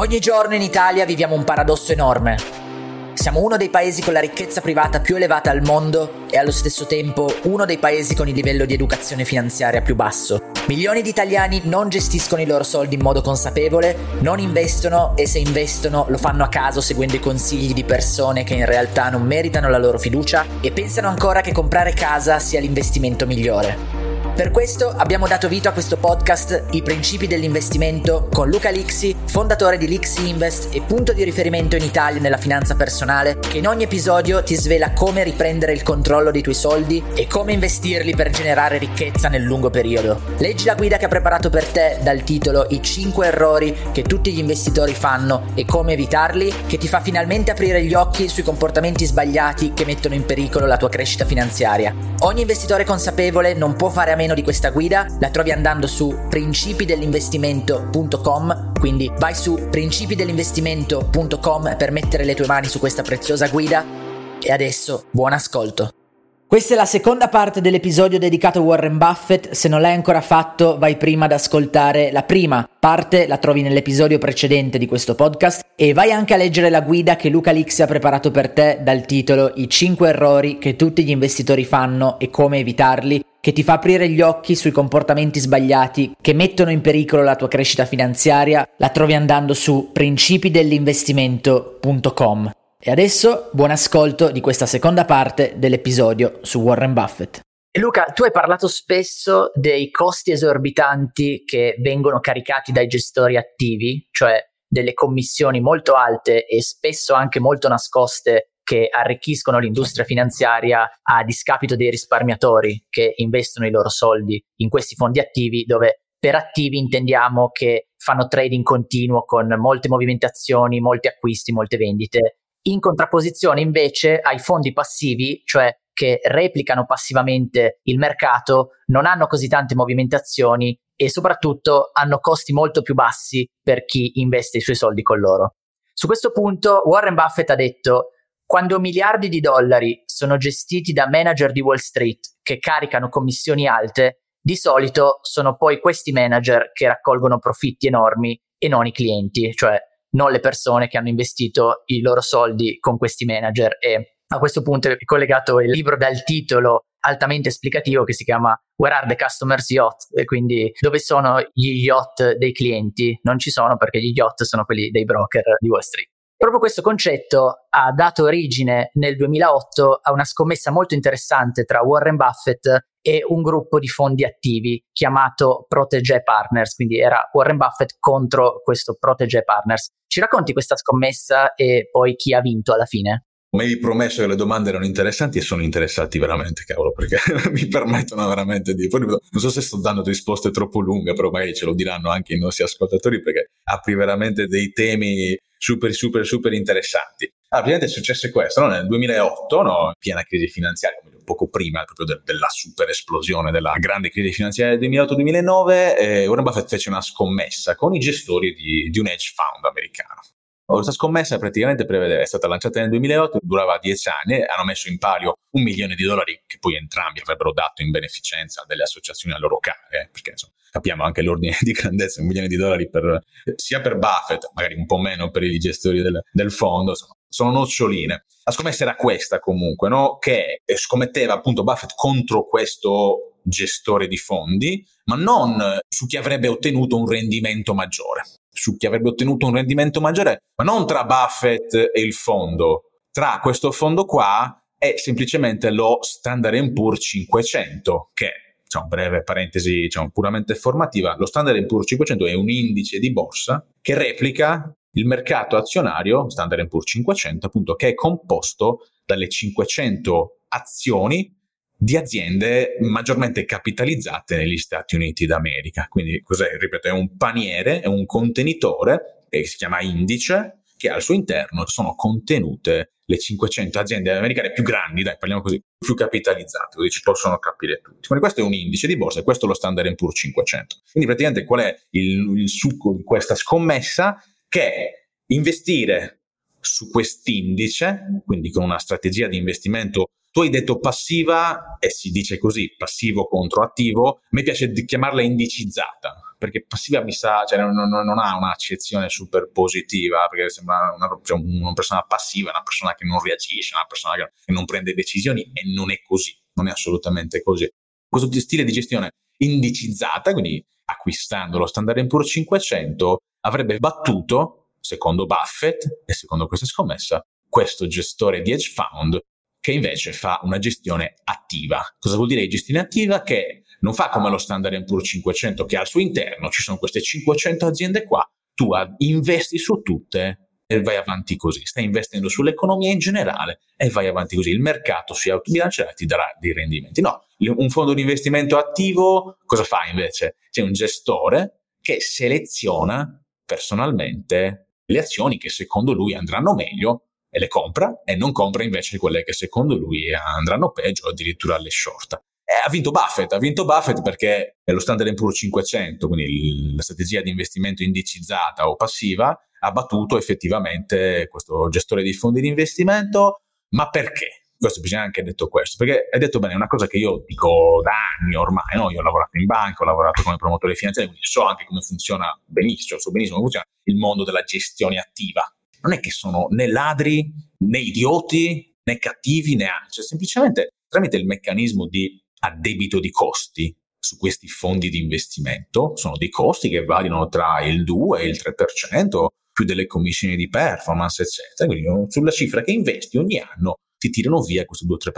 Ogni giorno in Italia viviamo un paradosso enorme. Siamo uno dei paesi con la ricchezza privata più elevata al mondo e allo stesso tempo uno dei paesi con il livello di educazione finanziaria più basso. Milioni di italiani non gestiscono i loro soldi in modo consapevole, non investono e se investono lo fanno a caso seguendo i consigli di persone che in realtà non meritano la loro fiducia e pensano ancora che comprare casa sia l'investimento migliore. Per questo abbiamo dato vita a questo podcast I principi dell'investimento con Luca Lixi, fondatore di Lixi Invest e punto di riferimento in Italia nella finanza personale, che in ogni episodio ti svela come riprendere il controllo dei tuoi soldi e come investirli per generare ricchezza nel lungo periodo. Leggi la guida che ha preparato per te dal titolo I 5 errori che tutti gli investitori fanno e come evitarli, che ti fa finalmente aprire gli occhi sui comportamenti sbagliati che mettono in pericolo la tua crescita finanziaria. Ogni investitore consapevole non può fare a meno di questa guida, la trovi andando su principidellinvestimento.com, quindi vai su principidellinvestimento.com per mettere le tue mani su questa preziosa guida e adesso buon ascolto. Questa è la seconda parte dell'episodio dedicato a Warren Buffett. Se non l'hai ancora fatto, vai prima ad ascoltare la prima parte, la trovi nell'episodio precedente di questo podcast, e vai anche a leggere la guida che Luca Lix ha preparato per te dal titolo I 5 errori che tutti gli investitori fanno e come evitarli, che ti fa aprire gli occhi sui comportamenti sbagliati che mettono in pericolo la tua crescita finanziaria. La trovi andando su principidellinvestimento.com. E adesso buon ascolto di questa seconda parte dell'episodio su Warren Buffett. Luca, tu hai parlato spesso dei costi esorbitanti che vengono caricati dai gestori attivi, cioè delle commissioni molto alte e spesso anche molto nascoste che arricchiscono l'industria finanziaria a discapito dei risparmiatori che investono i loro soldi in questi fondi attivi dove per attivi intendiamo che fanno trading continuo con molte movimentazioni, molti acquisti, molte vendite in contrapposizione invece ai fondi passivi, cioè che replicano passivamente il mercato, non hanno così tante movimentazioni e soprattutto hanno costi molto più bassi per chi investe i suoi soldi con loro. Su questo punto Warren Buffett ha detto quando miliardi di dollari sono gestiti da manager di Wall Street che caricano commissioni alte, di solito sono poi questi manager che raccolgono profitti enormi e non i clienti, cioè non le persone che hanno investito i loro soldi con questi manager e a questo punto è collegato il libro dal titolo altamente esplicativo che si chiama Where are the customers yacht? E quindi dove sono gli yacht dei clienti? Non ci sono perché gli yacht sono quelli dei broker di Wall Street. Proprio questo concetto ha dato origine nel 2008 a una scommessa molto interessante tra Warren Buffett e un gruppo di fondi attivi chiamato Protege Partners, quindi era Warren Buffett contro questo Protege Partners. Ci racconti questa scommessa e poi chi ha vinto alla fine? Mi hai promesso che le domande erano interessanti e sono interessati veramente, cavolo, perché mi permettono veramente di... Non so se sto dando risposte troppo lunghe, però magari ce lo diranno anche i nostri ascoltatori perché apri veramente dei temi super, super, super interessanti. Allora, praticamente è successo questo, no? nel 2008, no? piena crisi finanziaria, poco prima proprio de- della super esplosione della grande crisi finanziaria del 2008-2009, eh, Warren Buffett fece una scommessa con i gestori di, di un hedge fund americano. Questa scommessa praticamente prevedeva, è stata lanciata nel 2008, durava 10 anni, hanno messo in palio un milione di dollari che poi entrambi avrebbero dato in beneficenza delle associazioni a loro care, eh, perché insomma, capiamo anche l'ordine di grandezza, un milione di dollari per, sia per Buffett, magari un po' meno per i gestori del, del fondo, insomma, sono noccioline. La scommessa era questa comunque, no? che scommetteva appunto Buffett contro questo gestore di fondi, ma non su chi avrebbe ottenuto un rendimento maggiore su chi avrebbe ottenuto un rendimento maggiore, ma non tra Buffett e il fondo, tra questo fondo qua e semplicemente lo Standard Poor's 500, che diciamo, breve parentesi diciamo, puramente formativa, lo Standard Poor's 500 è un indice di borsa che replica il mercato azionario Standard Poor's 500, appunto, che è composto dalle 500 azioni di aziende maggiormente capitalizzate negli Stati Uniti d'America. Quindi cos'è? Ripeto, è un paniere, è un contenitore che si chiama indice che al suo interno sono contenute le 500 aziende americane più grandi, dai, parliamo così, più capitalizzate, così ci possono capire tutti. Quindi questo è un indice di borsa e questo è lo Standard Poor's 500. Quindi praticamente qual è il, il succo di questa scommessa? Che investire su quest'indice, quindi con una strategia di investimento tu hai detto passiva e si dice così, passivo contro attivo. A me piace chiamarla indicizzata, perché passiva mi sa, cioè non, non, non ha un'accezione super positiva, perché sembra una, cioè una, persona passiva, una persona che non reagisce, una persona che, non prende decisioni e non è così, non è assolutamente così. Questo stile di gestione indicizzata, quindi acquistando lo Standard Poor's 500, avrebbe battuto, secondo Buffett e secondo questa scommessa, questo gestore di hedge fund che invece fa una gestione attiva. Cosa vuol dire gestione attiva? Che non fa come lo Standard Poor's 500 che al suo interno ci sono queste 500 aziende qua, tu investi su tutte e vai avanti così. Stai investendo sull'economia in generale e vai avanti così. Il mercato si autobilancerà e ti darà dei rendimenti. No, un fondo di investimento attivo cosa fa invece? C'è un gestore che seleziona personalmente le azioni che secondo lui andranno meglio e le compra e non compra invece quelle che secondo lui andranno peggio addirittura le short. E ha vinto Buffett, ha vinto Buffett perché lo Standard Poor's 500, quindi la strategia di investimento indicizzata o passiva, ha battuto effettivamente questo gestore di fondi di investimento, ma perché? Questo bisogna anche detto questo, perché hai detto bene, è una cosa che io dico da anni ormai, no? io ho lavorato in banca, ho lavorato come promotore finanziario, quindi so anche come funziona benissimo, so benissimo come funziona il mondo della gestione attiva non è che sono né ladri, né idioti, né cattivi, né cioè semplicemente tramite il meccanismo di addebito di costi su questi fondi di investimento, sono dei costi che variano tra il 2 e il 3%, più delle commissioni di performance, eccetera. Quindi sulla cifra che investi ogni anno ti tirano via questo 2-3%.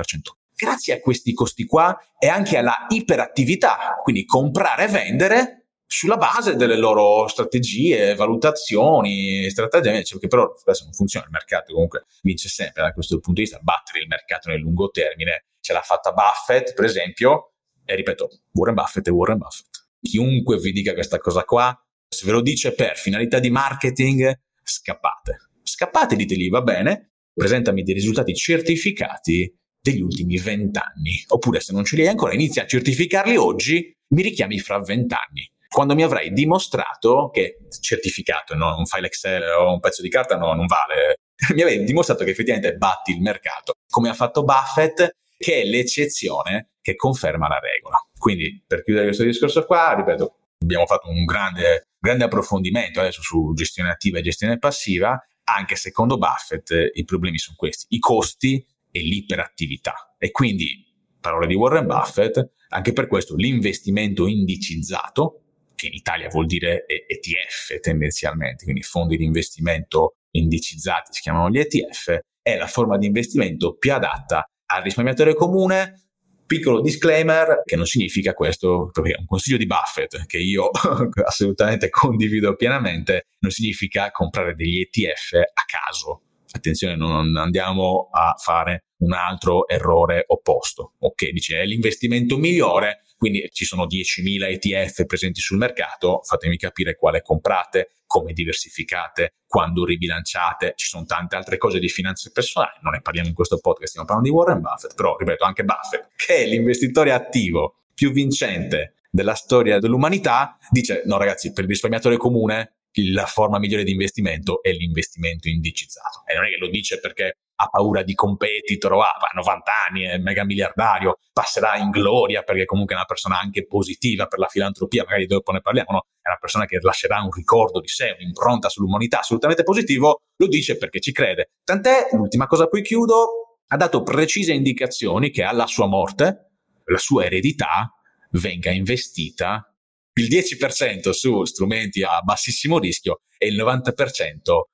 Grazie a questi costi qua e anche alla iperattività, quindi comprare e vendere, sulla base delle loro strategie, valutazioni, strategie, cioè, perché però adesso non funziona, il mercato comunque vince sempre da questo punto di vista, battere il mercato nel lungo termine, ce l'ha fatta Buffett per esempio, e ripeto, Warren Buffett è Warren Buffett. Chiunque vi dica questa cosa qua, se ve lo dice per finalità di marketing, scappate. Scappate, ditegli va bene, presentami dei risultati certificati degli ultimi vent'anni. Oppure se non ce li hai ancora, inizia a certificarli oggi, mi richiami fra vent'anni quando mi avrai dimostrato che certificato, no? un file Excel o un pezzo di carta no, non vale, mi avrai dimostrato che effettivamente batti il mercato, come ha fatto Buffett, che è l'eccezione che conferma la regola. Quindi, per chiudere questo discorso qua, ripeto, abbiamo fatto un grande, grande approfondimento adesso su gestione attiva e gestione passiva, anche secondo Buffett i problemi sono questi, i costi e l'iperattività. E quindi, parole di Warren Buffett, anche per questo l'investimento indicizzato, che in Italia vuol dire ETF tendenzialmente, quindi fondi di investimento indicizzati, si chiamano gli ETF, è la forma di investimento più adatta al risparmiatore comune. Piccolo disclaimer, che non significa questo, perché è un consiglio di Buffett che io assolutamente condivido pienamente, non significa comprare degli ETF a caso. Attenzione, non andiamo a fare un altro errore opposto. Ok, dice è l'investimento migliore, quindi ci sono 10.000 ETF presenti sul mercato, fatemi capire quale comprate, come diversificate, quando ribilanciate, ci sono tante altre cose di finanze personali, non ne parliamo in questo podcast, stiamo parlando di Warren Buffett, però ripeto anche Buffett, che è l'investitore attivo più vincente della storia dell'umanità, dice no ragazzi, per il risparmiatore comune la forma migliore di investimento è l'investimento indicizzato. E non è che lo dice perché ha paura di competitor, ah, ha 90 anni, è mega miliardario, passerà in gloria perché comunque è una persona anche positiva per la filantropia, magari dopo ne parliamo, no? È una persona che lascerà un ricordo di sé, un'impronta sull'umanità assolutamente positivo, lo dice perché ci crede. Tant'è, l'ultima cosa poi chiudo, ha dato precise indicazioni che alla sua morte la sua eredità venga investita il 10% su strumenti a bassissimo rischio e il 90%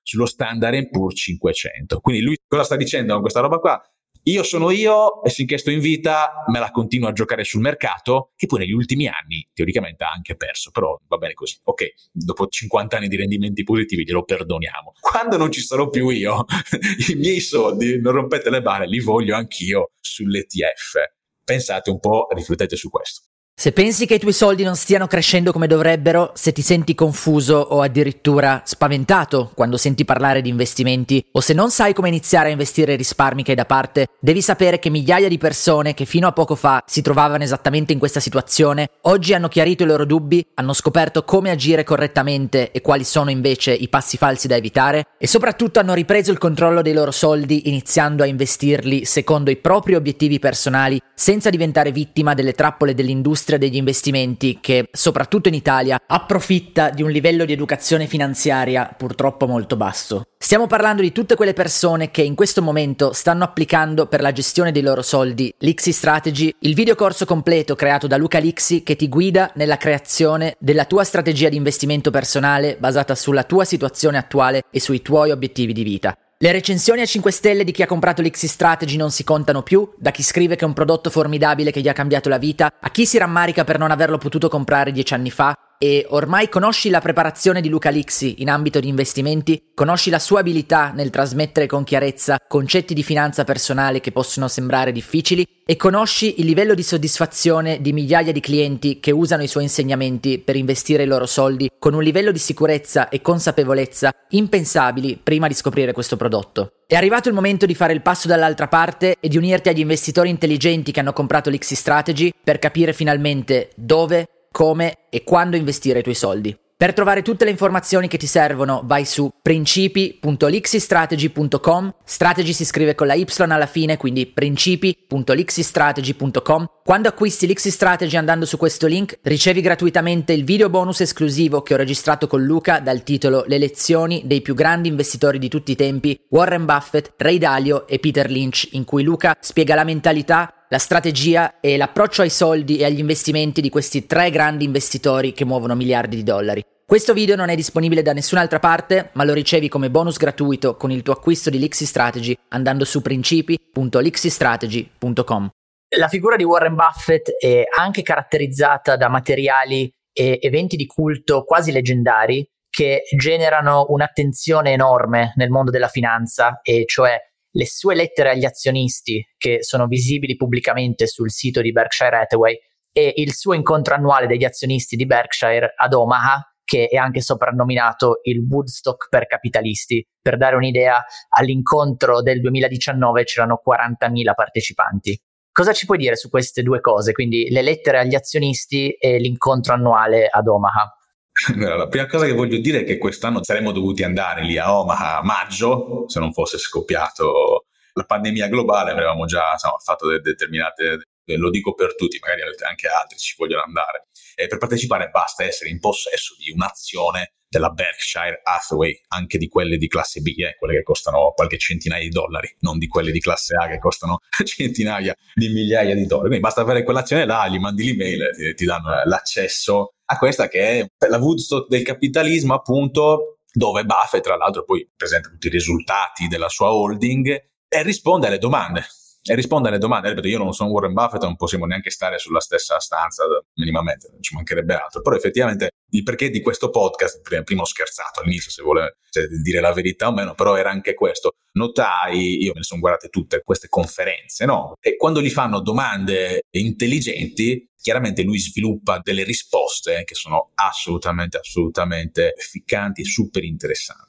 sullo standard Poor's 500. Quindi lui cosa sta dicendo con questa roba qua? Io sono io e finché sto in vita me la continuo a giocare sul mercato, che poi negli ultimi anni teoricamente ha anche perso, però va bene così. Ok, dopo 50 anni di rendimenti positivi glielo perdoniamo. Quando non ci sarò più io, i miei soldi, non rompete le bare, li voglio anch'io sull'ETF. Pensate un po', riflettete su questo. Se pensi che i tuoi soldi non stiano crescendo come dovrebbero, se ti senti confuso o addirittura spaventato quando senti parlare di investimenti, o se non sai come iniziare a investire i risparmi che hai da parte, devi sapere che migliaia di persone che fino a poco fa si trovavano esattamente in questa situazione, oggi hanno chiarito i loro dubbi, hanno scoperto come agire correttamente e quali sono invece i passi falsi da evitare, e soprattutto hanno ripreso il controllo dei loro soldi iniziando a investirli secondo i propri obiettivi personali, senza diventare vittima delle trappole dell'industria dell'industria degli investimenti che, soprattutto in Italia, approfitta di un livello di educazione finanziaria purtroppo molto basso. Stiamo parlando di tutte quelle persone che in questo momento stanno applicando per la gestione dei loro soldi l'Ixi Strategy, il videocorso completo creato da Luca Lixi che ti guida nella creazione della tua strategia di investimento personale basata sulla tua situazione attuale e sui tuoi obiettivi di vita. Le recensioni a 5 stelle di chi ha comprato l'Xi Strategy non si contano più, da chi scrive che è un prodotto formidabile che gli ha cambiato la vita, a chi si rammarica per non averlo potuto comprare 10 anni fa, e ormai conosci la preparazione di Luca Lixi in ambito di investimenti, conosci la sua abilità nel trasmettere con chiarezza concetti di finanza personale che possono sembrare difficili e conosci il livello di soddisfazione di migliaia di clienti che usano i suoi insegnamenti per investire i loro soldi con un livello di sicurezza e consapevolezza impensabili prima di scoprire questo prodotto. È arrivato il momento di fare il passo dall'altra parte e di unirti agli investitori intelligenti che hanno comprato l'Xi Strategy per capire finalmente dove, come e quando investire i tuoi soldi. Per trovare tutte le informazioni che ti servono vai su principi.lixistrategy.com, strategy si scrive con la Y alla fine, quindi principi.lixistrategy.com. Quando acquisti l'Ixi Strategy andando su questo link ricevi gratuitamente il video bonus esclusivo che ho registrato con Luca dal titolo Le lezioni dei più grandi investitori di tutti i tempi, Warren Buffett, Ray Dalio e Peter Lynch, in cui Luca spiega la mentalità la strategia e l'approccio ai soldi e agli investimenti di questi tre grandi investitori che muovono miliardi di dollari. Questo video non è disponibile da nessun'altra parte, ma lo ricevi come bonus gratuito con il tuo acquisto di Lixi Strategy andando su principi.lixistrategy.com. La figura di Warren Buffett è anche caratterizzata da materiali e eventi di culto quasi leggendari che generano un'attenzione enorme nel mondo della finanza, e cioè le sue lettere agli azionisti, che sono visibili pubblicamente sul sito di Berkshire Hathaway, e il suo incontro annuale degli azionisti di Berkshire ad Omaha, che è anche soprannominato il Woodstock per capitalisti. Per dare un'idea, all'incontro del 2019 c'erano 40.000 partecipanti. Cosa ci puoi dire su queste due cose, quindi le lettere agli azionisti e l'incontro annuale ad Omaha? La prima cosa che voglio dire è che quest'anno saremmo dovuti andare lì a Omaha a maggio, se non fosse scoppiato la pandemia globale, avevamo già insomma, fatto de- determinate, lo dico per tutti, magari anche altri ci vogliono andare. E per partecipare basta essere in possesso di un'azione della Berkshire Hathaway, anche di quelle di classe B, eh, quelle che costano qualche centinaia di dollari, non di quelle di classe A che costano centinaia di migliaia di dollari. Quindi basta avere quell'azione là, gli mandi l'email, ti, ti danno l'accesso a questa che è la Woodstock del capitalismo, appunto, dove Buffett, tra l'altro, poi presenta tutti i risultati della sua holding e risponde alle domande e risponde alle domande. Ripeto, io non sono Warren Buffett, non possiamo neanche stare sulla stessa stanza minimamente, non ci mancherebbe altro. Però effettivamente il perché di questo podcast, prima, ho scherzato all'inizio se vuole se dire la verità o meno, però era anche questo. Notai, io me ne sono guardate tutte queste conferenze, no? E quando gli fanno domande intelligenti, chiaramente lui sviluppa delle risposte che sono assolutamente, assolutamente efficanti e super interessanti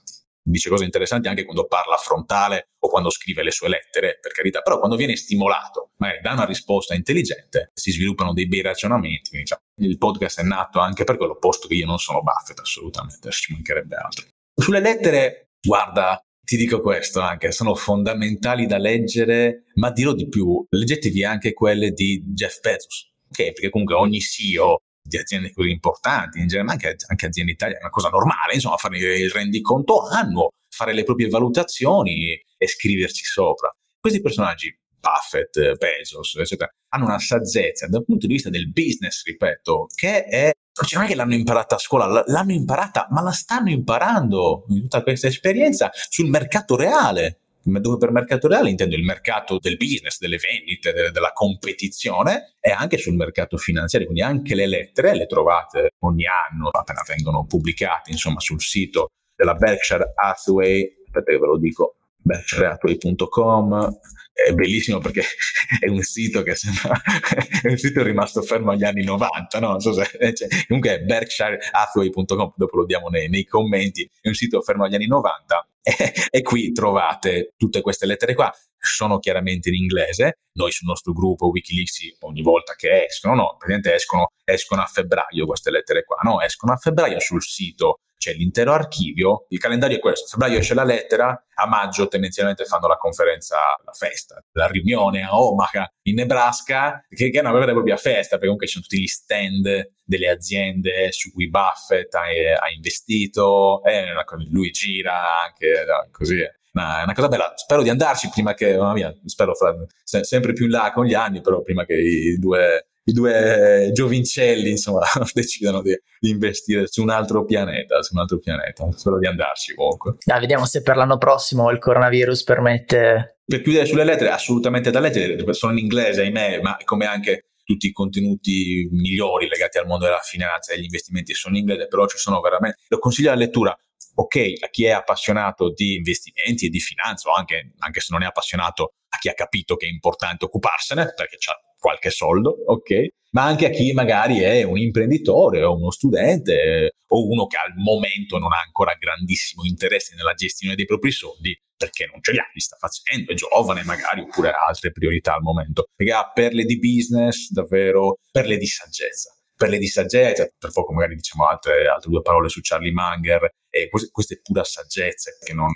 dice cose interessanti anche quando parla frontale o quando scrive le sue lettere, per carità, però quando viene stimolato, magari da una risposta intelligente, si sviluppano dei bei ragionamenti. Quindi, diciamo, il podcast è nato anche per quello, posto che io non sono Buffett assolutamente, ci mancherebbe altro. Sulle lettere, guarda, ti dico questo anche, sono fondamentali da leggere, ma dirò di più, leggetevi anche quelle di Jeff Bezos, okay? perché comunque ogni CEO di aziende così importanti, in genere anche, anche aziende italiane, è una cosa normale, insomma, fare il rendiconto annuo, fare le proprie valutazioni e scriverci sopra. Questi personaggi, Buffett, Bezos, eccetera, hanno una saggezza dal punto di vista del business, ripeto, che è cioè non è che l'hanno imparata a scuola, l'hanno imparata, ma la stanno imparando in tutta questa esperienza sul mercato reale dove per mercato reale intendo il mercato del business, delle vendite, de- della competizione e anche sul mercato finanziario, quindi anche le lettere le trovate ogni anno appena vengono pubblicate, insomma, sul sito della Berkshire Hathaway, aspetta che ve lo dico, berkshirehathaway.com è bellissimo perché è un sito che sembra è un sito rimasto fermo agli anni 90 no? non so se cioè, comunque è berkshirehathaway.com dopo lo diamo nei, nei, commenti è un sito fermo agli anni 90 e, qui trovate tutte queste lettere qua sono chiaramente in inglese. Noi sul nostro gruppo Wikileaks ogni volta che escono no praticamente escono, escono a febbraio queste lettere qua no escono a febbraio sul sito c'è l'intero archivio, il calendario è questo, a febbraio esce la lettera, a maggio tendenzialmente fanno la conferenza, la festa, la riunione a Omaha in Nebraska, che, che è una vera e propria festa, perché comunque ci sono tutti gli stand delle aziende su cui Buffett ha, ha investito, eh, lui gira anche così. È una cosa bella, spero di andarci prima che, mamma mia, spero fra, se, sempre più in là con gli anni, però prima che i due i due giovincelli insomma decidano di, di, investire su un altro pianeta su un altro pianeta spero di andarci comunque. Dai, vediamo se per l'anno prossimo il coronavirus permette per chiudere sulle lettere assolutamente da leggere sono in inglese ahimè ma come anche tutti i contenuti migliori legati al mondo della finanza e degli investimenti sono in inglese però ci sono veramente lo consiglio la lettura ok a chi è appassionato di investimenti e di finanza o anche, anche se non è appassionato a chi ha capito che è importante occuparsene perché c'ha qualche soldo, ok? Ma anche a chi magari è un imprenditore o uno studente eh, o uno che al momento non ha ancora grandissimo interesse nella gestione dei propri soldi perché non ce li ha, li sta facendo, è giovane magari oppure ha altre priorità al momento, perché ha perle di business, davvero perle di saggezza perle di saggezza, per poco magari diciamo altre, altre due parole su Charlie Munger, e questa è pura saggezza che non,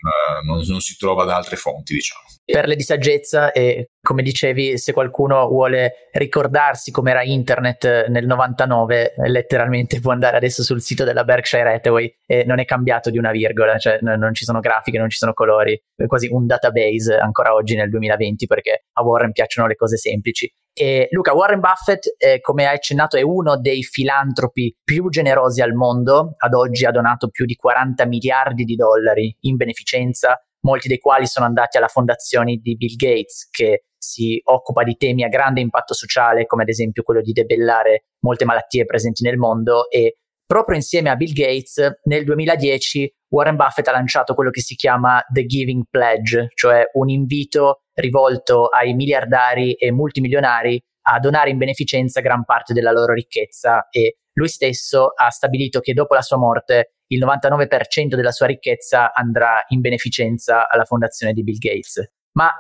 non, non, si trova da altre fonti, diciamo. Perle di saggezza e come dicevi, se qualcuno vuole ricordarsi com'era internet nel 99, letteralmente può andare adesso sul sito della Berkshire Hathaway e non è cambiato di una virgola, cioè non ci sono grafiche, non ci sono colori, è quasi un database ancora oggi nel 2020 perché a Warren piacciono le cose semplici. E Luca, Warren Buffett, eh, come hai accennato, è uno dei filantropi più generosi al mondo. Ad oggi ha donato più di 40 miliardi di dollari in beneficenza, molti dei quali sono andati alla fondazione di Bill Gates, che si occupa di temi a grande impatto sociale, come ad esempio quello di debellare molte malattie presenti nel mondo. E proprio insieme a Bill Gates, nel 2010 Warren Buffett ha lanciato quello che si chiama The Giving Pledge, cioè un invito rivolto ai miliardari e multimilionari a donare in beneficenza gran parte della loro ricchezza e lui stesso ha stabilito che dopo la sua morte il 99% della sua ricchezza andrà in beneficenza alla fondazione di Bill Gates. Ma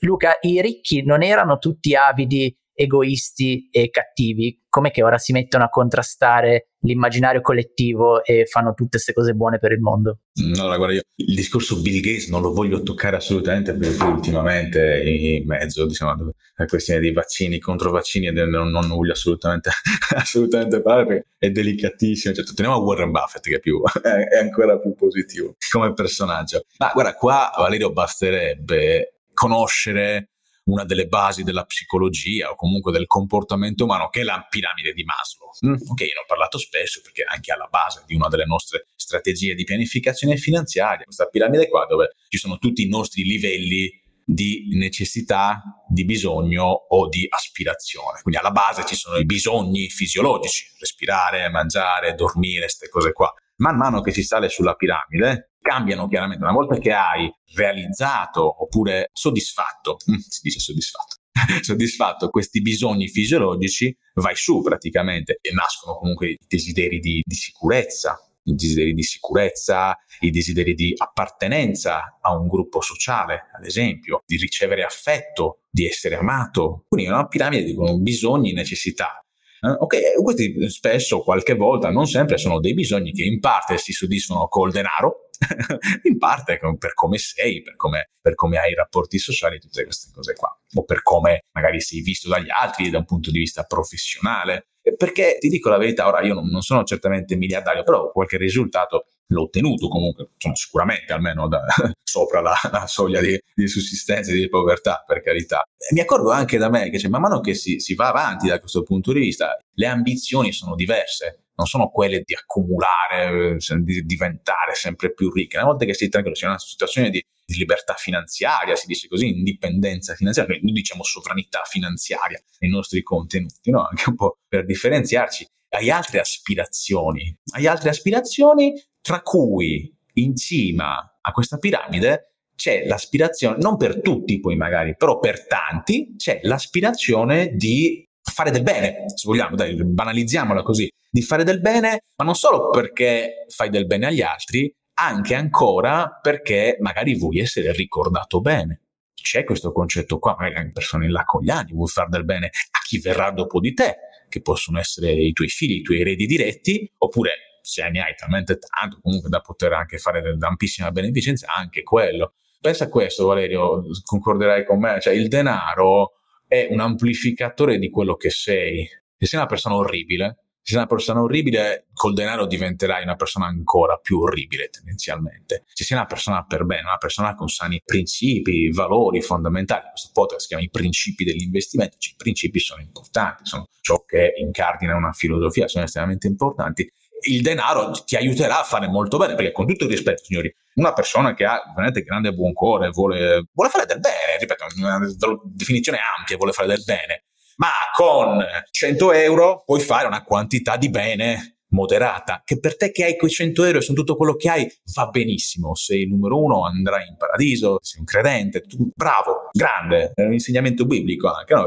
Luca, i ricchi non erano tutti avidi egoisti e cattivi, come che ora si mettono a contrastare l'immaginario collettivo e fanno tutte queste cose buone per il mondo? Allora, guarda, io il discorso Bill Gates non lo voglio toccare assolutamente perché ultimamente in mezzo, diciamo, la questione dei vaccini, contro vaccini, non, non voglio assolutamente, assolutamente parlare perché è delicatissimo. Cioè, teniamo a Warren Buffett che è, più, è ancora più positivo come personaggio. Ma guarda, qua Valerio basterebbe conoscere una delle basi della psicologia o comunque del comportamento umano, che è la piramide di Maslow. Mm. Ok, ne ho parlato spesso perché è anche alla base di una delle nostre strategie di pianificazione finanziaria, questa piramide qua dove ci sono tutti i nostri livelli di necessità, di bisogno o di aspirazione. Quindi alla base ci sono i bisogni fisiologici, respirare, mangiare, dormire, queste cose qua. Man mano che si sale sulla piramide, cambiano chiaramente. Una volta che hai realizzato oppure soddisfatto, si dice soddisfatto, soddisfatto questi bisogni fisiologici, vai su praticamente e nascono comunque i desideri di, di sicurezza, i desideri di sicurezza, i desideri di appartenenza a un gruppo sociale, ad esempio, di ricevere affetto, di essere amato. Quindi è una piramide di bisogni necessità. Eh, ok, questi spesso, qualche volta, non sempre, sono dei bisogni che in parte si soddisfano col denaro, in parte per come sei, per come, per come hai i rapporti sociali, tutte queste cose qua, o per come magari sei visto dagli altri da un punto di vista professionale. Perché ti dico la verità, ora io non, non sono certamente miliardario, però qualche risultato l'ho ottenuto comunque, sono sicuramente almeno da, sopra la, la soglia di, di, sussistenza e di povertà, per carità. Mi accorgo anche da me che cioè, man mano che si, si va avanti da questo punto di vista, le ambizioni sono diverse non sono quelle di accumulare, di diventare sempre più ricche. Una volta che sei tranquillo, sei in una situazione di, di, libertà finanziaria, si dice così, indipendenza finanziaria, noi diciamo sovranità finanziaria nei nostri contenuti, no? anche un po' per differenziarci. Hai altre aspirazioni, hai altre aspirazioni tra cui in cima a questa piramide c'è l'aspirazione, non per tutti poi magari, però per tanti, c'è l'aspirazione di fare del bene, se vogliamo, dai, banalizziamola così, di fare del bene, ma non solo perché fai del bene agli altri, anche ancora perché magari vuoi essere ricordato bene. C'è questo concetto qua, magari anche persone là con gli anni, vuoi fare del bene a chi verrà dopo di te, che possono essere i tuoi figli, i tuoi eredi diretti, oppure se ne hai talmente tanto comunque da poter anche fare ampissima beneficenza, anche quello. Pensa a questo, Valerio, concorderai con me, cioè il denaro è un amplificatore di quello che sei. Se sei una persona orribile, se sei una persona orribile, col denaro diventerai una persona ancora più orribile tendenzialmente. Se sei una persona per bene, una persona con sani principi, valori fondamentali, questo podcast si chiama i principi dell'investimento, cioè, i principi sono importanti, sono ciò che incardina una filosofia, sono estremamente importanti. Il denaro ti aiuterà a fare molto bene, perché con tutto il rispetto, signori, una persona che ha veramente grande buon cuore, vuole, vuole fare del bene, ripeto, una definizione ampia, vuole fare del bene, ma con 100 euro puoi fare una quantità di bene moderata, che per te che hai quei 100 euro e sono tutto quello che hai, va benissimo. Sei il numero uno, andrai in paradiso, sei un credente, tu, bravo, grande, è un insegnamento biblico anche, no?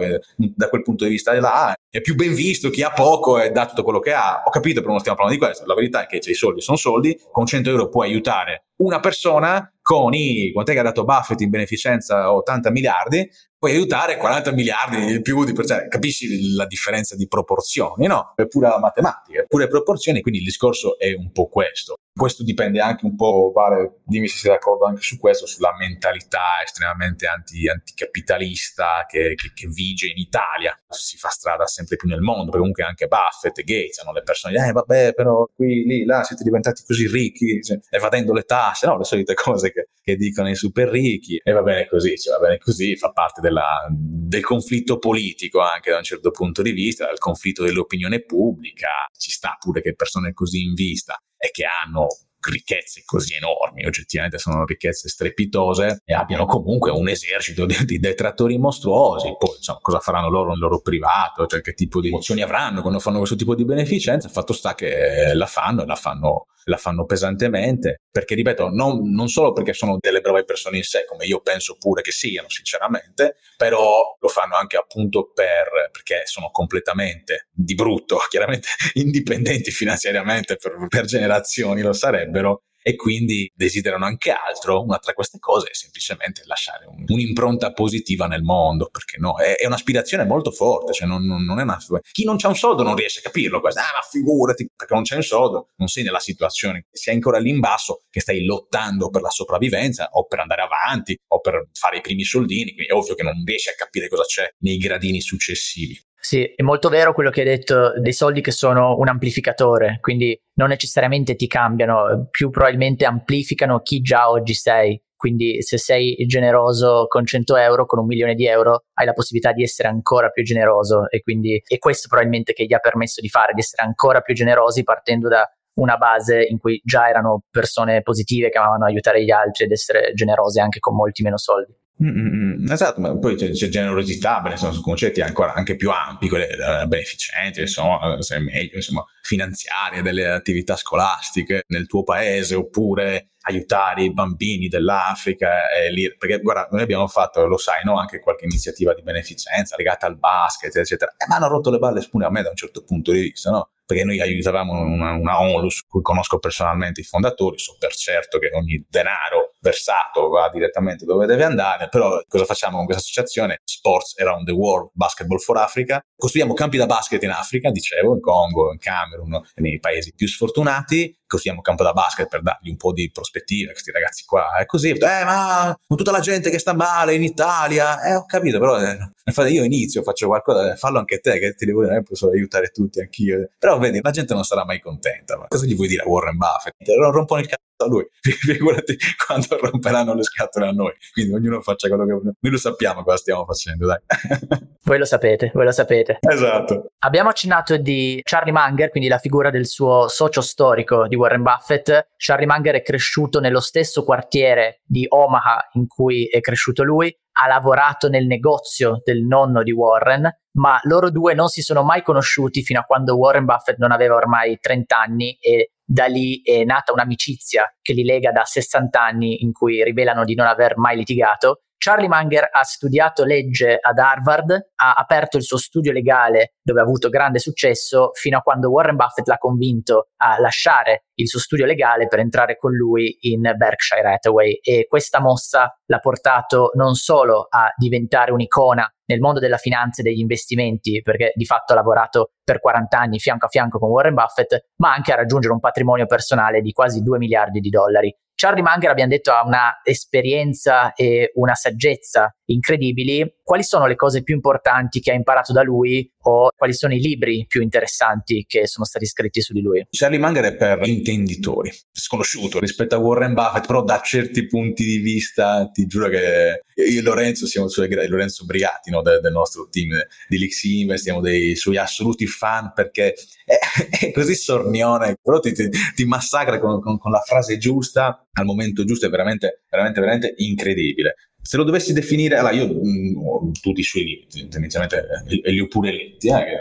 da quel punto di vista là è più ben visto chi ha poco e dà tutto quello che ha. Ho capito, però non stiamo parlando di questo. La verità è che cioè, i soldi sono soldi, con 100 euro puoi aiutare una persona con i, quant'è che ha dato Buffett in beneficenza 80 miliardi, puoi aiutare 40 miliardi in più di cioè, capisci la differenza di proporzioni, no? È pura matematica, è pure proporzioni, quindi il discorso è un po' questo. Questo dipende anche un po', Vale, dimmi se sei d'accordo anche su questo, sulla mentalità estremamente anti, anticapitalista che, che, che, vige in Italia. Si fa strada sempre più nel mondo, perché comunque anche Buffett e Gates hanno le persone, eh vabbè, però qui, lì, là siete diventati così ricchi, cioè, evadendo le tasse, no? Le solite cose che, che dicono i super ricchi. E va bene così, cioè, va bene così, fa parte della, del conflitto politico anche da un certo punto di vista, del conflitto dell'opinione pubblica. Ci sta pure che persone così in vista e che hanno ricchezze così enormi, oggettivamente sono ricchezze strepitose e abbiano comunque un esercito di, di detrattori mostruosi. Poi, insomma, cosa faranno loro nel loro privato, cioè che tipo di emozioni avranno quando fanno questo tipo di beneficenza. Il fatto sta che la fanno e la fanno la fanno pesantemente, perché ripeto, non, non, solo perché sono delle brave persone in sé, come io penso pure che siano, sinceramente, però lo fanno anche appunto per, perché sono completamente di brutto, chiaramente indipendenti finanziariamente per, per generazioni lo sarebbero, e quindi desiderano anche altro, una tra queste cose è semplicemente lasciare un, un'impronta positiva nel mondo, perché no, è, è un'aspirazione molto forte, cioè non, non, è una... Chi non c'ha un soldo non riesce a capirlo, questo, ah ma figurati, perché non c'è un soldo, non sei nella situazione, sei ancora lì in basso, che stai lottando per la sopravvivenza o per andare avanti o per fare i primi soldini, quindi è ovvio che non riesci a capire cosa c'è nei gradini successivi. Sì, è molto vero quello che hai detto dei soldi che sono un amplificatore, quindi non necessariamente ti cambiano, più probabilmente amplificano chi già oggi sei. Quindi se sei generoso con 100 euro, con un milione di euro, hai la possibilità di essere ancora più generoso e quindi è questo probabilmente che gli ha permesso di fare, di essere ancora più generosi partendo da una base in cui già erano persone positive che amavano aiutare gli altri ed essere generose anche con molti meno soldi. Mm-hmm. Esatto, ma poi c'è, c'è generosità, beh, sono concetti ancora anche più ampi, quelle uh, beneficenti, insomma, se meglio, insomma, finanziarie delle attività scolastiche nel tuo paese, oppure aiutare i bambini dell'Africa, lì, perché guarda, noi abbiamo fatto, lo sai, no? anche qualche iniziativa di beneficenza legata al basket, eccetera, e mi hanno rotto le balle pure a me da un certo punto di vista, no? perché noi aiutavamo una, una ONLUS, cui conosco personalmente i fondatori, so per certo che ogni denaro versato va direttamente dove deve andare, però cosa facciamo con questa associazione? Sports Around the World, Basketball for Africa. Costruiamo campi da basket in Africa, dicevo, in Congo, in Camerun, nei paesi più sfortunati, costruiamo un campo da basket per dargli un po' di prospettiva a questi ragazzi qua. E così, eh, ma con tutta la gente che sta male in Italia, eh, ho capito, però eh, io inizio, faccio qualcosa, fallo anche te, che ti devo dire, eh, posso aiutare tutti anch'io. Però vedi, la gente non sarà mai contenta. Ma cosa gli vuoi dire a Warren Buffett? Rompono il cazzo a lui, figurati quando romperanno le scatole a noi. Quindi ognuno faccia quello che vuole. Noi lo sappiamo cosa stiamo facendo, dai. voi lo sapete, voi lo sapete. Esatto. Abbiamo accennato di Charlie Munger, quindi la figura del suo socio storico di Warren Buffett. Charlie Munger è cresciuto nello stesso quartiere di Omaha in cui è cresciuto lui, ha lavorato nel negozio del nonno di Warren, ma loro due non si sono mai conosciuti fino a quando Warren Buffett non aveva ormai 30 anni e da lì è nata un'amicizia che li lega da 60 anni in cui rivelano di non aver mai litigato. Charlie Munger ha studiato legge ad Harvard, ha aperto il suo studio legale dove ha avuto grande successo fino a quando Warren Buffett l'ha convinto a lasciare il suo studio legale per entrare con lui in Berkshire Hathaway e questa mossa l'ha portato non solo a diventare un'icona nel mondo della finanza e degli investimenti, perché di fatto ha lavorato per 40 anni fianco a fianco con Warren Buffett, ma anche a raggiungere un patrimonio personale di quasi 2 miliardi di dollari. Charlie Munger, abbiamo detto, ha una esperienza e una saggezza incredibili. Quali sono le cose più importanti che ha imparato da lui o quali sono i libri più interessanti che sono stati scritti su di lui? Charlie Munger è per intenditori, sconosciuto rispetto a Warren Buffett, però da certi punti di vista ti giuro che io e Lorenzo siamo suoi, Lorenzo Brigati no, del, del, nostro team di Lix Invest, siamo dei suoi assoluti fan perché è, è così sornione, però ti, ti, ti massacra con, con, con, la frase giusta al momento giusto, è veramente, veramente, veramente incredibile. Se lo dovessi definire, allora io mh, mm, tutti i suoi libri, tendenzialmente eh, li ho pure letti, eh,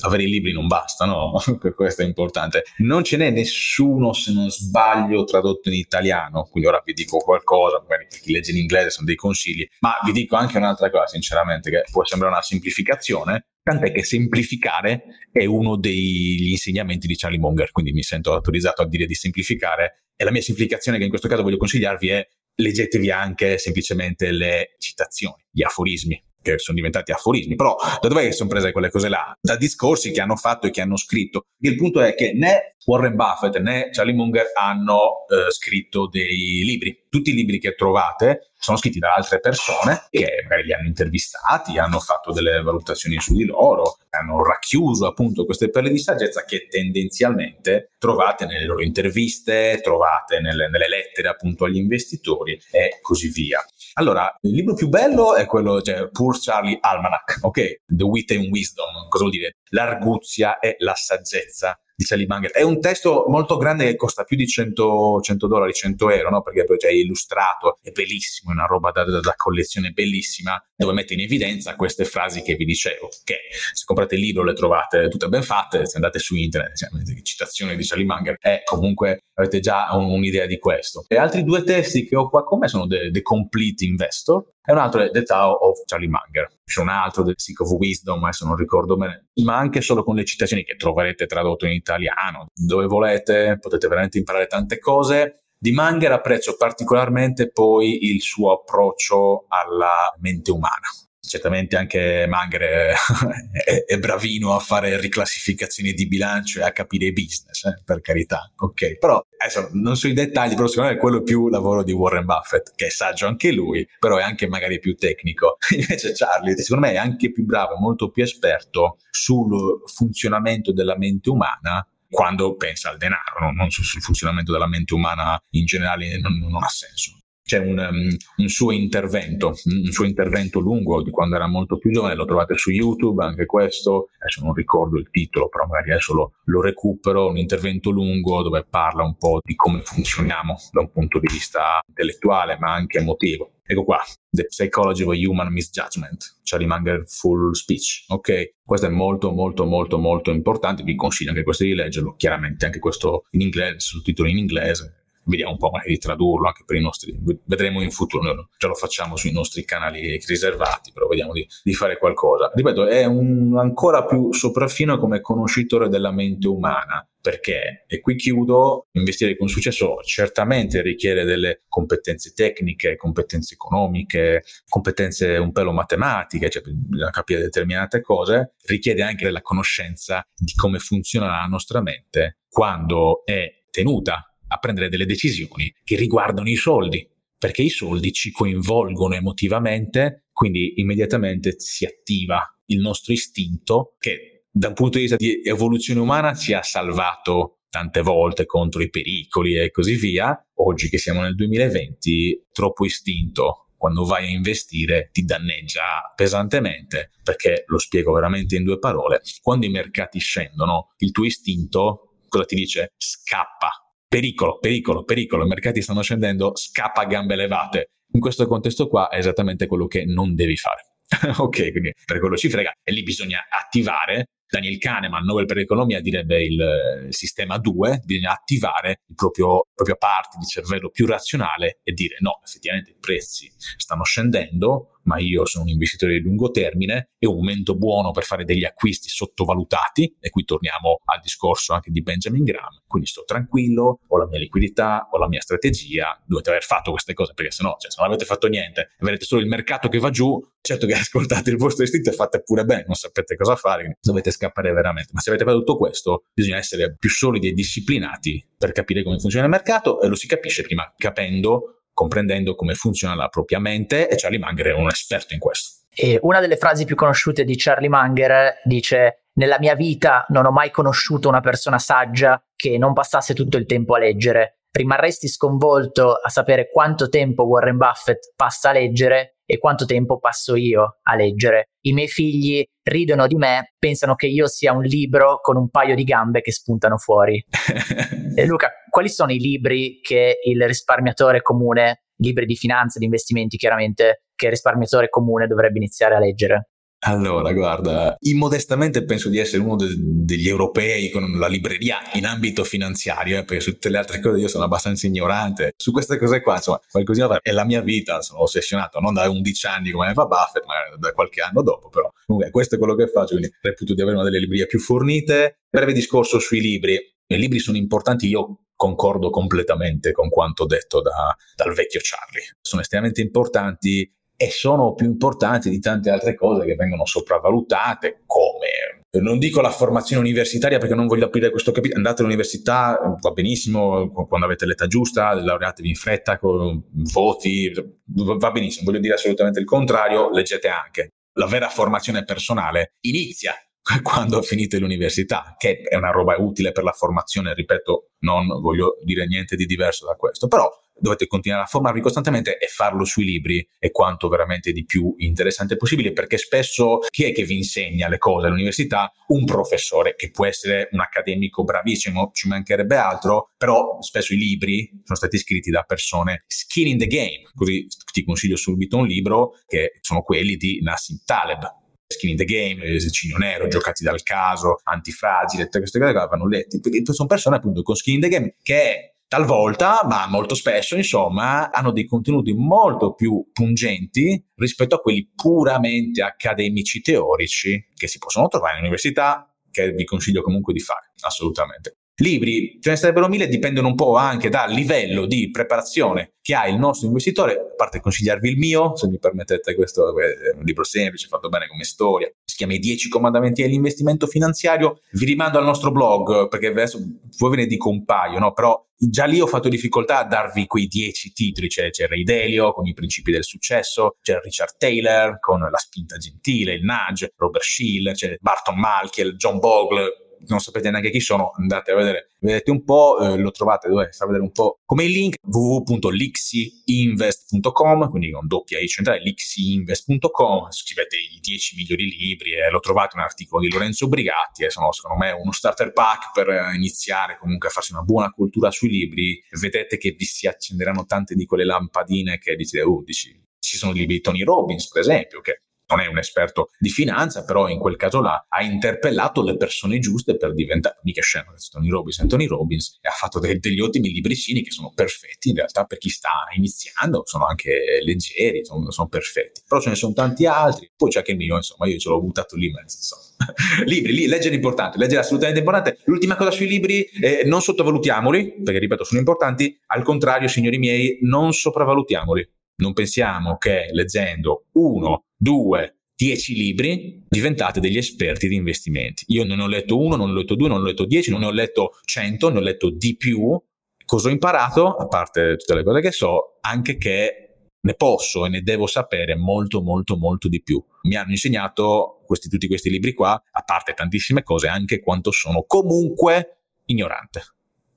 avere i libri non basta, no? questo è importante. Non ce n'è nessuno, se non sbaglio, tradotto in italiano, quindi ora vi dico qualcosa, magari chi legge in inglese sono dei consigli, ma vi dico anche un'altra cosa, sinceramente, che può sembrare una semplificazione, Tant'è che semplificare è uno degli insegnamenti di Charlie Munger, quindi mi sento autorizzato a dire di semplificare. E la mia semplificazione che in questo caso voglio consigliarvi è leggetevi anche semplicemente le citazioni, gli aforismi che sono diventati aforismi, però da dove sono prese quelle cose là? Da discorsi che hanno fatto e che hanno scritto. Il punto è che né Warren Buffett né Charlie Munger hanno eh, scritto dei libri. Tutti i libri che trovate sono scritti da altre persone che magari li hanno intervistati, hanno fatto delle valutazioni su di loro, hanno racchiuso appunto queste perle di saggezza che tendenzialmente trovate nelle loro interviste, trovate nelle, nelle lettere appunto agli investitori e così via. Allora, il libro più bello è quello, cioè, Poor Charlie Almanac, ok? The Wit and Wisdom, cosa vuol dire? L'arguzia e la saggezza di Sally Munger. È un testo molto grande che costa più di 100, 100 dollari, 100 euro, no? perché poi è illustrato, è bellissimo, è una roba da, da, da, collezione bellissima, dove mette in evidenza queste frasi che vi dicevo, che se comprate il libro le trovate tutte ben fatte, se andate su internet, cioè, citazioni di Sally Munger, e comunque avete già un, un'idea di questo. E altri due testi che ho qua con me sono The, The Complete Investor, e un altro è The Tao of Charlie Munger. C'è un altro, The Seek of Wisdom, adesso non ricordo bene, ma anche solo con le citazioni che troverete tradotto in italiano, dove volete, potete veramente imparare tante cose. Di Munger apprezzo particolarmente poi il suo approccio alla mente umana certamente anche Mangre è, è, bravino a fare riclassificazioni di bilancio e a capire i business, eh, per carità, ok? Però adesso non so i dettagli, però secondo me è quello più lavoro di Warren Buffett, che è saggio anche lui, però è anche magari più tecnico. Invece Charlie, secondo me è anche più bravo, molto più esperto sul funzionamento della mente umana quando pensa al denaro, no? non sul, sul, funzionamento della mente umana in generale, non, non ha senso c'è un, um, un, suo intervento, un suo intervento lungo di quando era molto più giovane, lo trovate su YouTube, anche questo, adesso non ricordo il titolo, però magari adesso lo, lo recupero, un intervento lungo dove parla un po' di come funzioniamo da un punto di vista intellettuale, ma anche emotivo. Ecco qua, The Psychology of a Human Misjudgment, Charlie Munger Full Speech, ok? Questo è molto molto molto molto importante, vi consiglio anche questo di leggerlo, chiaramente anche questo in inglese, sottotitoli in inglese, vediamo un po' magari di tradurlo anche per i nostri, vedremo in futuro, noi già lo facciamo sui nostri canali riservati, però vediamo di, di fare qualcosa. Ripeto, è un, ancora più sopraffino come conoscitore della mente umana, perché, e qui chiudo, investire con successo certamente richiede delle competenze tecniche, competenze economiche, competenze un pelo matematiche, cioè bisogna capire determinate cose, richiede anche la conoscenza di come funziona la nostra mente quando è tenuta a prendere delle decisioni che riguardano i soldi, perché i soldi ci coinvolgono emotivamente, quindi immediatamente si attiva il nostro istinto che da un punto di vista di evoluzione umana ci ha salvato tante volte contro i pericoli e così via. Oggi che siamo nel 2020, troppo istinto quando vai a investire ti danneggia pesantemente perché lo spiego veramente in due parole. Quando i mercati scendono, il tuo istinto cosa ti dice? Scappa, pericolo, pericolo, pericolo, i mercati stanno scendendo, scappa a gambe levate. In questo contesto qua è esattamente quello che non devi fare. ok, quindi per quello ci frega e lì bisogna attivare Daniel Kahneman, Nobel per l'economia, direbbe il, il sistema 2, bisogna attivare proprio, propria parte di cervello più razionale e dire no, effettivamente i prezzi stanno scendendo, ma io sono un investitore di lungo termine, è un momento buono per fare degli acquisti sottovalutati, e qui torniamo al discorso anche di Benjamin Graham, quindi sto tranquillo, ho la mia liquidità, ho la mia strategia, dovete aver fatto queste cose, perché se no, cioè, se non avete fatto niente, vedete solo il mercato che va giù, certo che ascoltate il vostro istinto e fate pure bene, non sapete cosa fare, dovete scappare veramente, ma se avete fatto tutto questo, bisogna essere più solidi e disciplinati per capire come funziona il mercato e lo si capisce prima capendo comprendendo come funziona la propria mente e Charlie Munger è un esperto in questo. E una delle frasi più conosciute di Charlie Munger dice nella mia vita non ho mai conosciuto una persona saggia che non passasse tutto il tempo a leggere. Rimarresti sconvolto a sapere quanto tempo Warren Buffett passa a leggere e quanto tempo passo io a leggere. I miei figli ridono di me, pensano che io sia un libro con un paio di gambe che spuntano fuori. Luca, quali sono i libri che il risparmiatore comune, libri di finanza, di investimenti chiaramente, che il risparmiatore comune dovrebbe iniziare a leggere? Allora, guarda, immodestamente penso di essere uno de- degli europei con la libreria in ambito finanziario, eh, perché su tutte le altre cose io sono abbastanza ignorante. Su queste cose qua, insomma, qualcosina è la mia vita, sono ossessionato, non da 11 anni come fa Buffett, ma da qualche anno dopo, però. Comunque, questo è quello che faccio, quindi reputo di avere una delle librerie più fornite. Breve discorso sui libri. I libri sono importanti, io concordo completamente con quanto detto da, dal vecchio Charlie. Sono estremamente importanti e sono più importanti di tante altre cose che vengono sopravvalutate, come non dico la formazione universitaria perché non voglio aprire questo capitolo, andate all'università, va benissimo, quando avete l'età giusta, laureatevi in fretta con voti, va benissimo, voglio dire assolutamente il contrario, leggete anche. La vera formazione personale inizia quando finite l'università, che è una roba utile per la formazione, ripeto, non voglio dire niente di diverso da questo, però dovete continuare a formarvi costantemente e farlo sui libri è quanto veramente di più interessante possibile perché spesso chi è che vi insegna le cose all'università? Un professore che può essere un accademico bravissimo, ci mancherebbe altro, però spesso i libri sono stati scritti da persone skin in the game, così ti consiglio subito un libro che sono quelli di Nassim Taleb, Skin in the Game, Cigno Nero, Giocati dal caso, Antifragile, tutte queste cose vanno perché sono persone appunto con Skin in the Game che talvolta, ma molto spesso, insomma, hanno dei contenuti molto più pungenti rispetto a quelli puramente accademici teorici che si possono trovare in università, che vi consiglio comunque di fare, assolutamente. Libri, ce ne sarebbero mille, dipendono un po' anche dal livello di preparazione che ha il nostro investitore, a parte consigliarvi il mio, se mi permettete, questo è un libro semplice, fatto bene come storia, si chiama I 10 comandamenti dell'investimento finanziario, vi rimando al nostro blog, perché adesso voi ve ne dico un paio, no? però già lì ho fatto difficoltà a darvi quei 10 titoli, c'è, c'è Ray Dalio con i principi del successo, c'è Richard Taylor con la spinta gentile, il nudge, Robert Schill, c'è Barton Malkiel, John Bogle, non sapete neanche chi sono, andate a vedere, vedete un po', eh, lo trovate dove fa vedere un po' come il link www.lixiinvest.com, quindi con doppia i centrale, lixiinvest.com, scrivete i 10 migliori libri e lo trovate un articolo di Lorenzo Brigatti e sono secondo me uno starter pack per eh, iniziare comunque a farsi una buona cultura sui libri, vedete che vi si accenderanno tante di quelle lampadine che dite, uh, dici, ci sono i libri di Tony Robbins, per esempio, che non è un esperto di finanza, però in quel caso là ha interpellato le persone giuste per diventare, mica scemo, Tony Robbins è Tony Robbins e ha fatto de- degli ottimi libricini che sono perfetti in realtà per chi sta iniziando, sono anche leggeri, sono, sono perfetti, però ce ne sono tanti altri, poi c'è anche il mio, insomma, io ce l'ho buttato lì in insomma. libri, lì, leggere è importante, leggere è assolutamente importante. L'ultima cosa sui libri, eh, non sottovalutiamoli, perché ripeto, sono importanti, al contrario, signori miei, non sopravvalutiamoli. Non pensiamo che leggendo uno, due, dieci libri diventate degli esperti di investimenti. Io non ho letto uno, non ho letto due, non ho letto dieci, non ho letto cento, ne ho letto di più. Cosa ho imparato? A parte tutte le cose che so, anche che ne posso e ne devo sapere molto, molto, molto di più. Mi hanno insegnato questi, tutti questi libri qua, a parte tantissime cose, anche quanto sono comunque ignorante.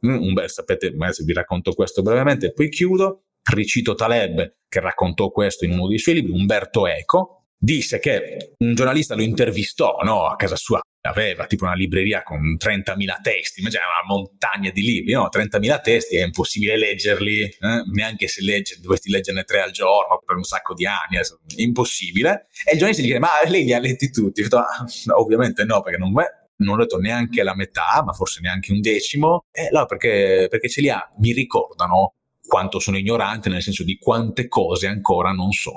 Mm, beh, sapete, se vi racconto questo brevemente, poi chiudo ricito Taleb, che raccontò questo in uno dei suoi libri, Umberto Eco, disse che un giornalista lo intervistò no, a casa sua, aveva tipo una libreria con 30.000 testi, ma una montagna di libri, no? 30.000 testi, è impossibile leggerli, eh? neanche se legge, dovresti leggerne tre al giorno per un sacco di anni, è impossibile. E il giornalista gli chiede, ma lei li ha letti tutti? Detto, ah, ovviamente no, perché non, non ho letto neanche la metà, ma forse neanche un decimo, e allora perché, perché ce li ha, mi ricordano quanto sono ignorante, nel senso di quante cose ancora non so.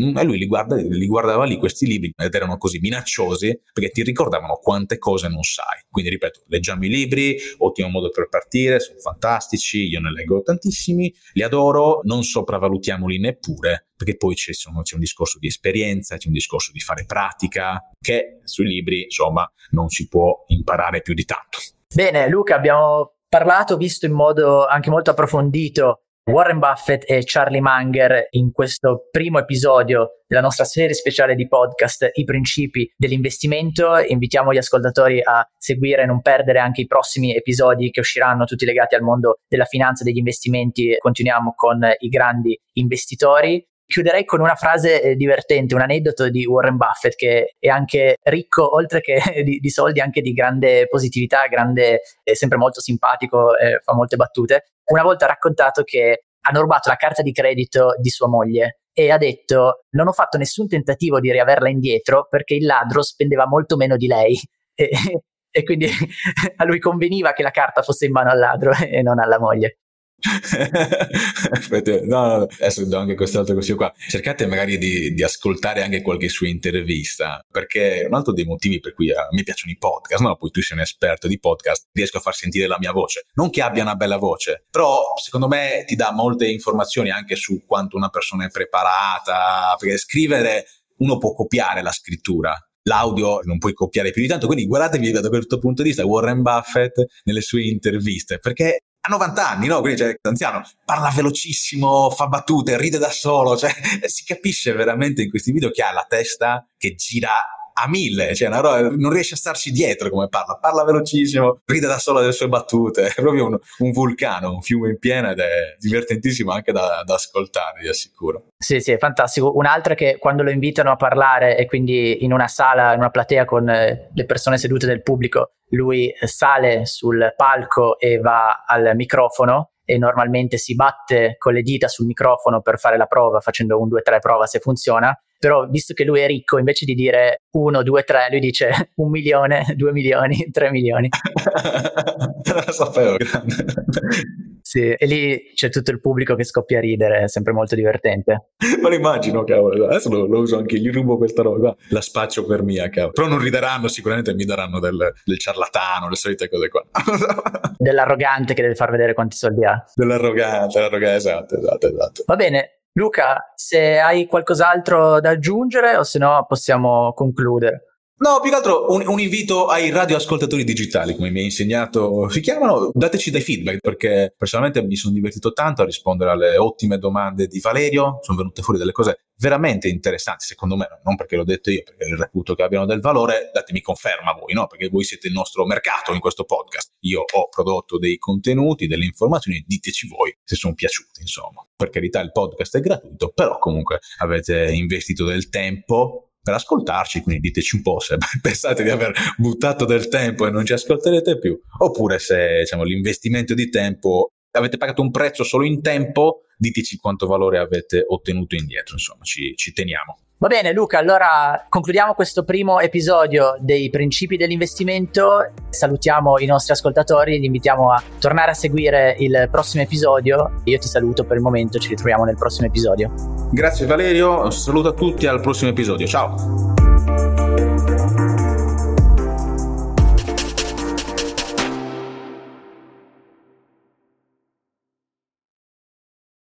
Mm, e lui li, guarda, li, guardava lì questi libri ed erano così minacciosi perché ti ricordavano quante cose non sai. Quindi ripeto, leggiamo i libri, ottimo modo per partire, sono fantastici, io ne leggo tantissimi, li adoro, non sopravvalutiamoli neppure perché poi c'è, insomma, c'è un discorso di esperienza, c'è un discorso di fare pratica che sui libri insomma non si può imparare più di tanto. Bene Luca, abbiamo parlato, visto in modo anche molto approfondito Warren Buffett e Charlie Munger in questo primo episodio della nostra serie speciale di podcast I principi dell'investimento. Invitiamo gli ascoltatori a seguire e non perdere anche i prossimi episodi che usciranno tutti legati al mondo della finanza e degli investimenti. Continuiamo con i grandi investitori. Chiuderei con una frase eh, divertente, un aneddoto di Warren Buffett che è anche ricco, oltre che di, di soldi, anche di grande positività, grande, è sempre molto simpatico, eh, fa molte battute. Una volta ha raccontato che hanno rubato la carta di credito di sua moglie e ha detto non ho fatto nessun tentativo di riaverla indietro perché il ladro spendeva molto meno di lei. E, e quindi a lui conveniva che la carta fosse in mano al ladro e non alla moglie. Aspetta, no, no, adesso do anche quest'altro consiglio qua. Cercate magari di, di, ascoltare anche qualche sua intervista, perché un altro dei motivi per cui a me piacciono i podcast, no? Poi tu sei un esperto di podcast, riesco a far sentire la mia voce. Non che abbia una bella voce, però secondo me ti dà molte informazioni anche su quanto una persona è preparata, perché scrivere uno può copiare la scrittura, l'audio non puoi copiare più di tanto, quindi guardatevi da questo punto di vista Warren Buffett nelle sue interviste, perché ha 90 anni, no? Quindi, cioè, anziano, parla velocissimo, fa battute, ride da solo, cioè, si capisce veramente in questi video che ha la testa che gira a mille, cioè roba, non riesce a starci dietro come parla, parla velocissimo, ride da solo delle sue battute, è proprio un, un vulcano, un fiume in piena ed è divertentissimo anche da, da ascoltare, vi assicuro. Sì, sì, è fantastico. Un'altra che quando lo invitano a parlare e quindi in una sala, in una platea con eh, le persone sedute del pubblico, lui sale sul palco e va al microfono e normalmente si batte con le dita sul microfono per fare la prova, facendo un 2-3 prova se funziona però visto che lui è ricco, invece di dire 1, 2, 3, lui dice un milione, due milioni, tre milioni. Non lo sapevo, grande. Sì, e lì c'è tutto il pubblico che scoppia a ridere, è sempre molto divertente. Ma lo immagino, cavolo, adesso lo, lo, uso anche, gli rubo questa roba, la spaccio per mia, cavolo. Però non rideranno sicuramente, mi daranno del, del ciarlatano, le solite cose qua. Dell'arrogante che deve far vedere quanti soldi ha. Dell'arrogante, l'arrogante, esatto, esatto, esatto. Va bene, Luca, se hai qualcos'altro da aggiungere o se no possiamo concludere. No, più che altro un, un, invito ai radioascoltatori digitali, come mi hai insegnato, si chiamano, dateci dei feedback, perché personalmente mi sono divertito tanto a rispondere alle ottime domande di Valerio, sono venute fuori delle cose veramente interessanti, secondo me, non perché l'ho detto io, perché reputo che abbiano del valore, datemi conferma voi, no? Perché voi siete il nostro mercato in questo podcast. Io ho prodotto dei contenuti, delle informazioni, diteci voi se sono piaciuti, insomma. Per carità il podcast è gratuito, però comunque avete investito del tempo per ascoltarci, quindi diteci un po' se pensate di aver buttato del tempo e non ci ascolterete più, oppure se diciamo, l'investimento di tempo avete pagato un prezzo solo in tempo, diteci quanto valore avete ottenuto indietro, insomma, ci, ci teniamo. Va bene Luca, allora concludiamo questo primo episodio dei principi dell'investimento, salutiamo i nostri ascoltatori, li invitiamo a tornare a seguire il prossimo episodio, io ti saluto per il momento, ci ritroviamo nel prossimo episodio. Grazie Valerio, saluto a tutti al prossimo episodio, ciao!